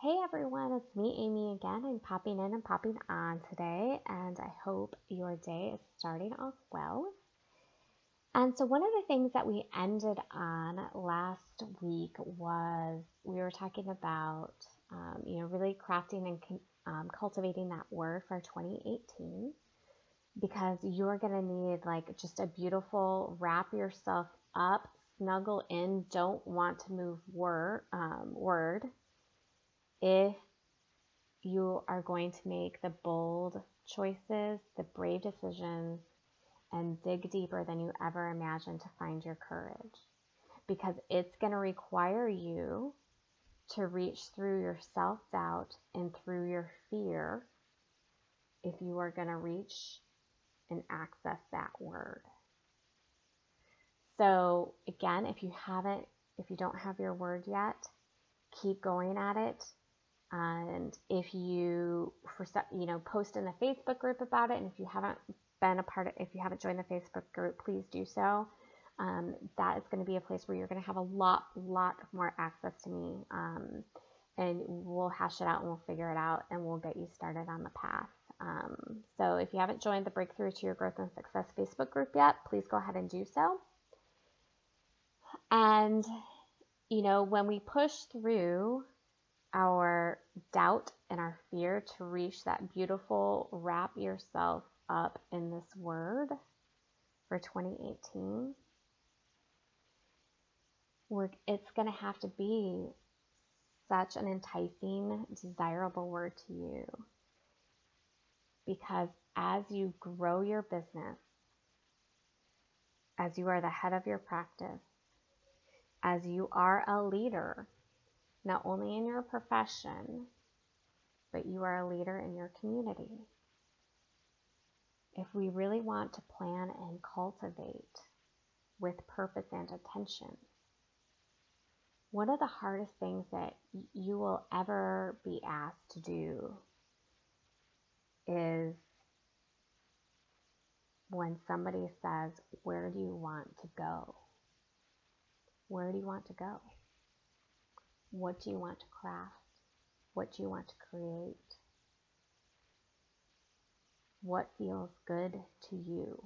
Hey everyone, it's me, Amy, again. I'm popping in and popping on today, and I hope your day is starting off well. And so, one of the things that we ended on last week was we were talking about, um, you know, really crafting and um, cultivating that word for 2018 because you're going to need like just a beautiful wrap yourself up, snuggle in, don't want to move word, um, word if you are going to make the bold choices, the brave decisions, and dig deeper than you ever imagined to find your courage. Because it's going to require you to reach through your self doubt and through your fear if you are going to reach and access that word. So, again, if you haven't, if you don't have your word yet, keep going at it. And if you, for you know, post in the Facebook group about it, and if you haven't been a part of, if you haven't joined the Facebook group, please do so. Um, that is going to be a place where you're going to have a lot, lot more access to me. Um, and we'll hash it out and we'll figure it out and we'll get you started on the path. Um, so if you haven't joined the Breakthrough to Your Growth and Success Facebook group yet, please go ahead and do so. And, you know, when we push through our doubt and our fear to reach that beautiful wrap yourself up in this word for 2018, we're, it's going to have to be such an enticing, desirable word to you. Because as you grow your business, as you are the head of your practice, as you are a leader, not only in your profession, but you are a leader in your community. If we really want to plan and cultivate with purpose and attention, one of the hardest things that you will ever be asked to do is when somebody says, Where do you want to go? Where do you want to go? What do you want to craft? What do you want to create? What feels good to you?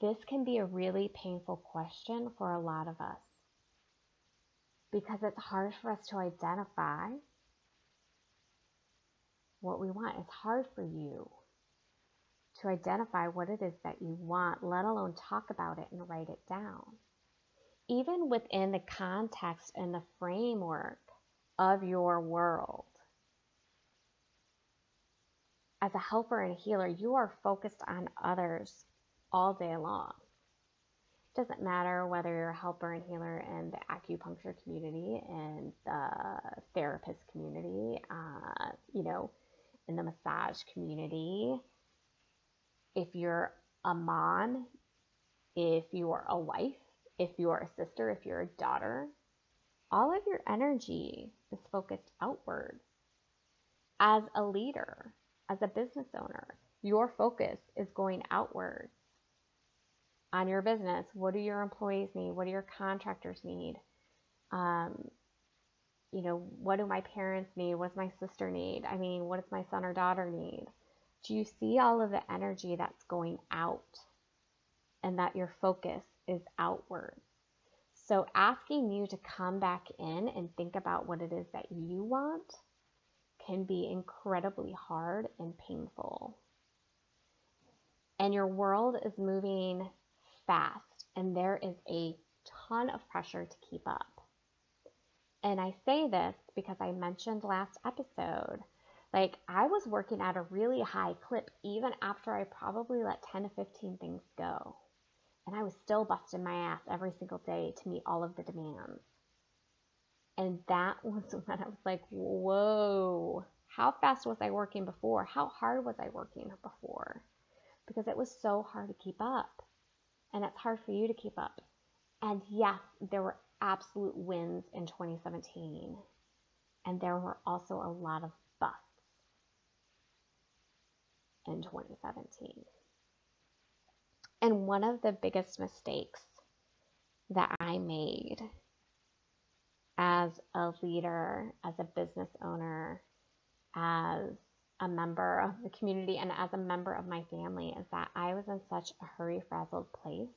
This can be a really painful question for a lot of us because it's hard for us to identify what we want. It's hard for you to identify what it is that you want, let alone talk about it and write it down. Even within the context and the framework of your world. As a helper and healer, you are focused on others all day long. It doesn't matter whether you're a helper and healer in the acupuncture community and the therapist community, uh, you know, in the massage community. If you're a mom, if you are a wife, if you are a sister, if you're a daughter, all of your energy is focused outward. As a leader, as a business owner, your focus is going outward on your business. What do your employees need? What do your contractors need? Um, you know, what do my parents need? What does my sister need? I mean, what does my son or daughter need? Do you see all of the energy that's going out and that your focus is outward? So, asking you to come back in and think about what it is that you want can be incredibly hard and painful. And your world is moving fast and there is a ton of pressure to keep up. And I say this because I mentioned last episode, like I was working at a really high clip even after I probably let 10 to 15 things go. And I was still busting my ass every single day to meet all of the demands. And that was when I was like, whoa, how fast was I working before? How hard was I working before? Because it was so hard to keep up and it's hard for you to keep up. And yes, there were absolute wins in 2017, and there were also a lot of busts in 2017. And one of the biggest mistakes that I made as a leader, as a business owner, as a member of the community, and as a member of my family is that I was in such a hurry frazzled place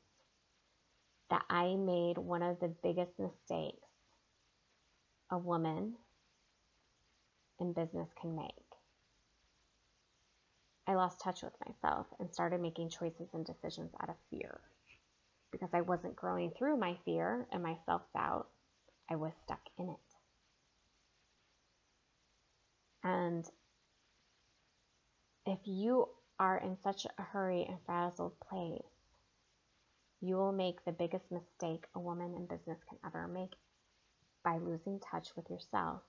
that I made one of the biggest mistakes a woman in business can make. I lost touch with myself and started making choices and decisions out of fear because I wasn't growing through my fear and my self doubt. I was stuck in it. And if you are in such a hurry and frazzled place, you will make the biggest mistake a woman in business can ever make by losing touch with yourself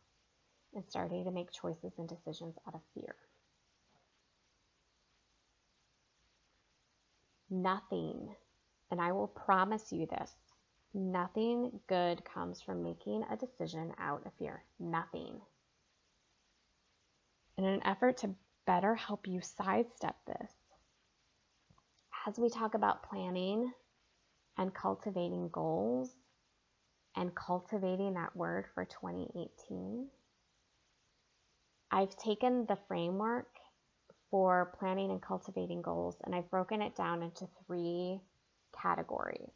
and starting to make choices and decisions out of fear. Nothing, and I will promise you this nothing good comes from making a decision out of fear. Nothing. In an effort to better help you sidestep this, as we talk about planning and cultivating goals and cultivating that word for 2018, I've taken the framework for planning and cultivating goals and I've broken it down into three categories.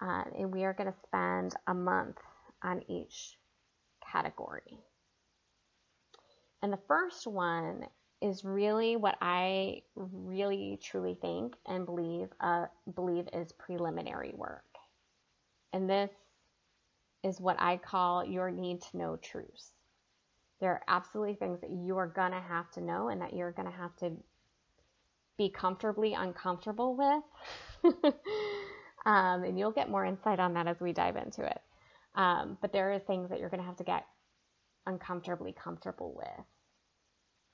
Uh, and we are going to spend a month on each category. And the first one is really what I really truly think and believe uh, believe is preliminary work. And this is what I call your need to know truths. There are absolutely things that you are going to have to know and that you're going to have to be comfortably uncomfortable with. um, and you'll get more insight on that as we dive into it. Um, but there are things that you're going to have to get uncomfortably comfortable with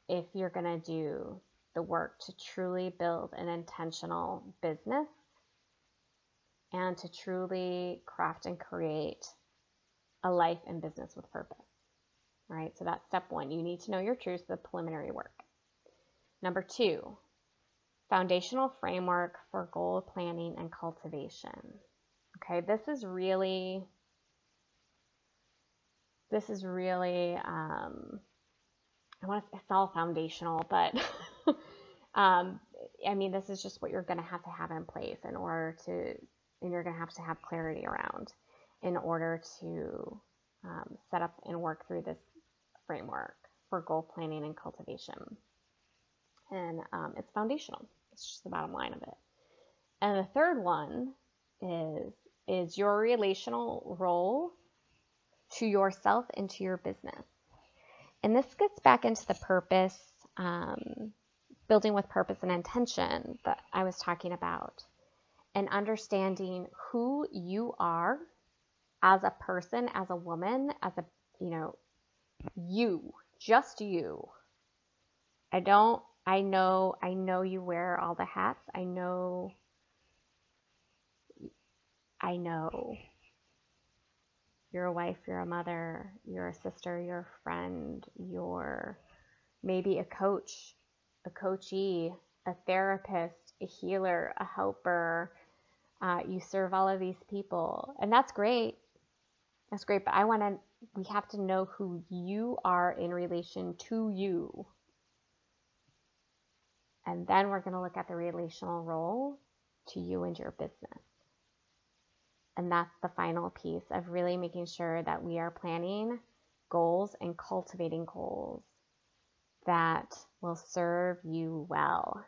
if you're going to do the work to truly build an intentional business and to truly craft and create a life and business with purpose. All right, so that's step one. You need to know your truths, the preliminary work. Number two, foundational framework for goal planning and cultivation. Okay, this is really, this is really, um, I want to, it's all foundational, but um, I mean, this is just what you're going to have to have in place in order to, and you're going to have to have clarity around in order to um, set up and work through this framework for goal planning and cultivation. And um, it's foundational. It's just the bottom line of it. And the third one is is your relational role to yourself and to your business. And this gets back into the purpose, um, building with purpose and intention that I was talking about, and understanding who you are as a person, as a woman, as a, you know, you, just you. I don't, I know, I know you wear all the hats. I know, I know you're a wife, you're a mother, you're a sister, you're a friend, you're maybe a coach, a coachee, a therapist, a healer, a helper. Uh, you serve all of these people, and that's great. That's great, but I want to, we have to know who you are in relation to you. And then we're going to look at the relational role to you and your business. And that's the final piece of really making sure that we are planning goals and cultivating goals that will serve you well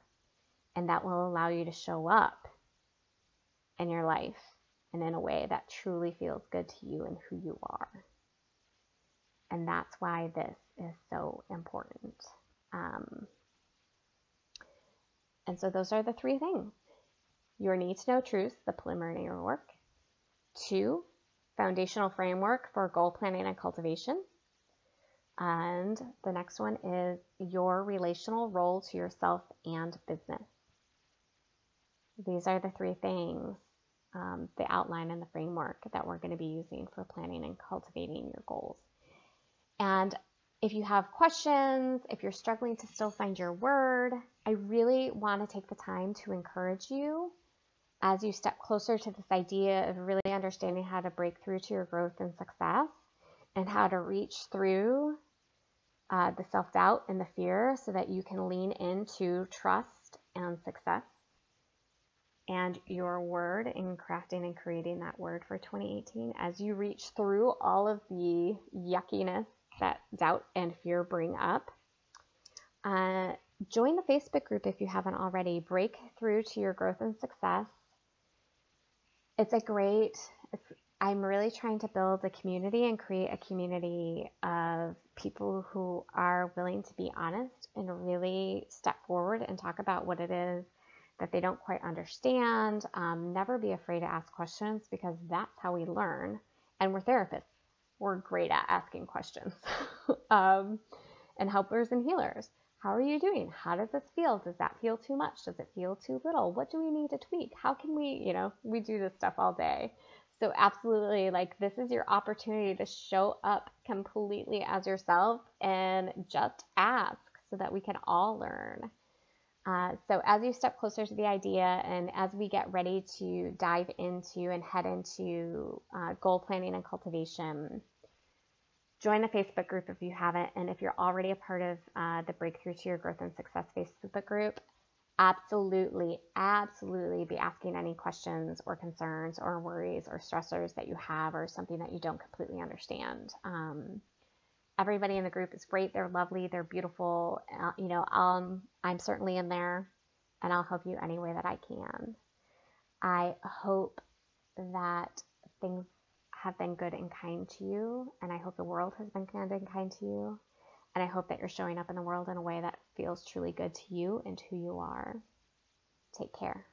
and that will allow you to show up in your life and in a way that truly feels good to you and who you are. And that's why this is so important. Um, and so those are the three things your need to know truth, the preliminary work, Two, foundational framework for goal planning and cultivation. And the next one is your relational role to yourself and business. These are the three things, um, the outline and the framework that we're going to be using for planning and cultivating your goals. And if you have questions, if you're struggling to still find your word, I really want to take the time to encourage you as you step closer to this idea of really understanding how to break through to your growth and success and how to reach through uh, the self doubt and the fear so that you can lean into trust and success and your word in crafting and creating that word for 2018 as you reach through all of the yuckiness that doubt and fear bring up. Uh, join the Facebook group if you haven't already. Break through to your growth and success. It's a great, it's, I'm really trying to build a community and create a community of people who are willing to be honest and really step forward and talk about what it is that they don't quite understand. Um, never be afraid to ask questions because that's how we learn. And we're therapists, we're great at asking questions. um, and helpers and healers. How are you doing? How does this feel? Does that feel too much? Does it feel too little? What do we need to tweak? How can we, you know, we do this stuff all day. So, absolutely, like, this is your opportunity to show up completely as yourself and just ask so that we can all learn. Uh, so, as you step closer to the idea and as we get ready to dive into and head into uh, goal planning and cultivation, join the Facebook group if you haven't. And if you're already a part of uh, the Breakthrough to Your Growth and Success Facebook group, absolutely, absolutely be asking any questions or concerns or worries or stressors that you have or something that you don't completely understand. Um, everybody in the group is great. They're lovely. They're beautiful. Uh, you know, um, I'm certainly in there and I'll help you any way that I can. I hope that things have been good and kind to you, and I hope the world has been kind and kind to you. And I hope that you're showing up in the world in a way that feels truly good to you and who you are. Take care.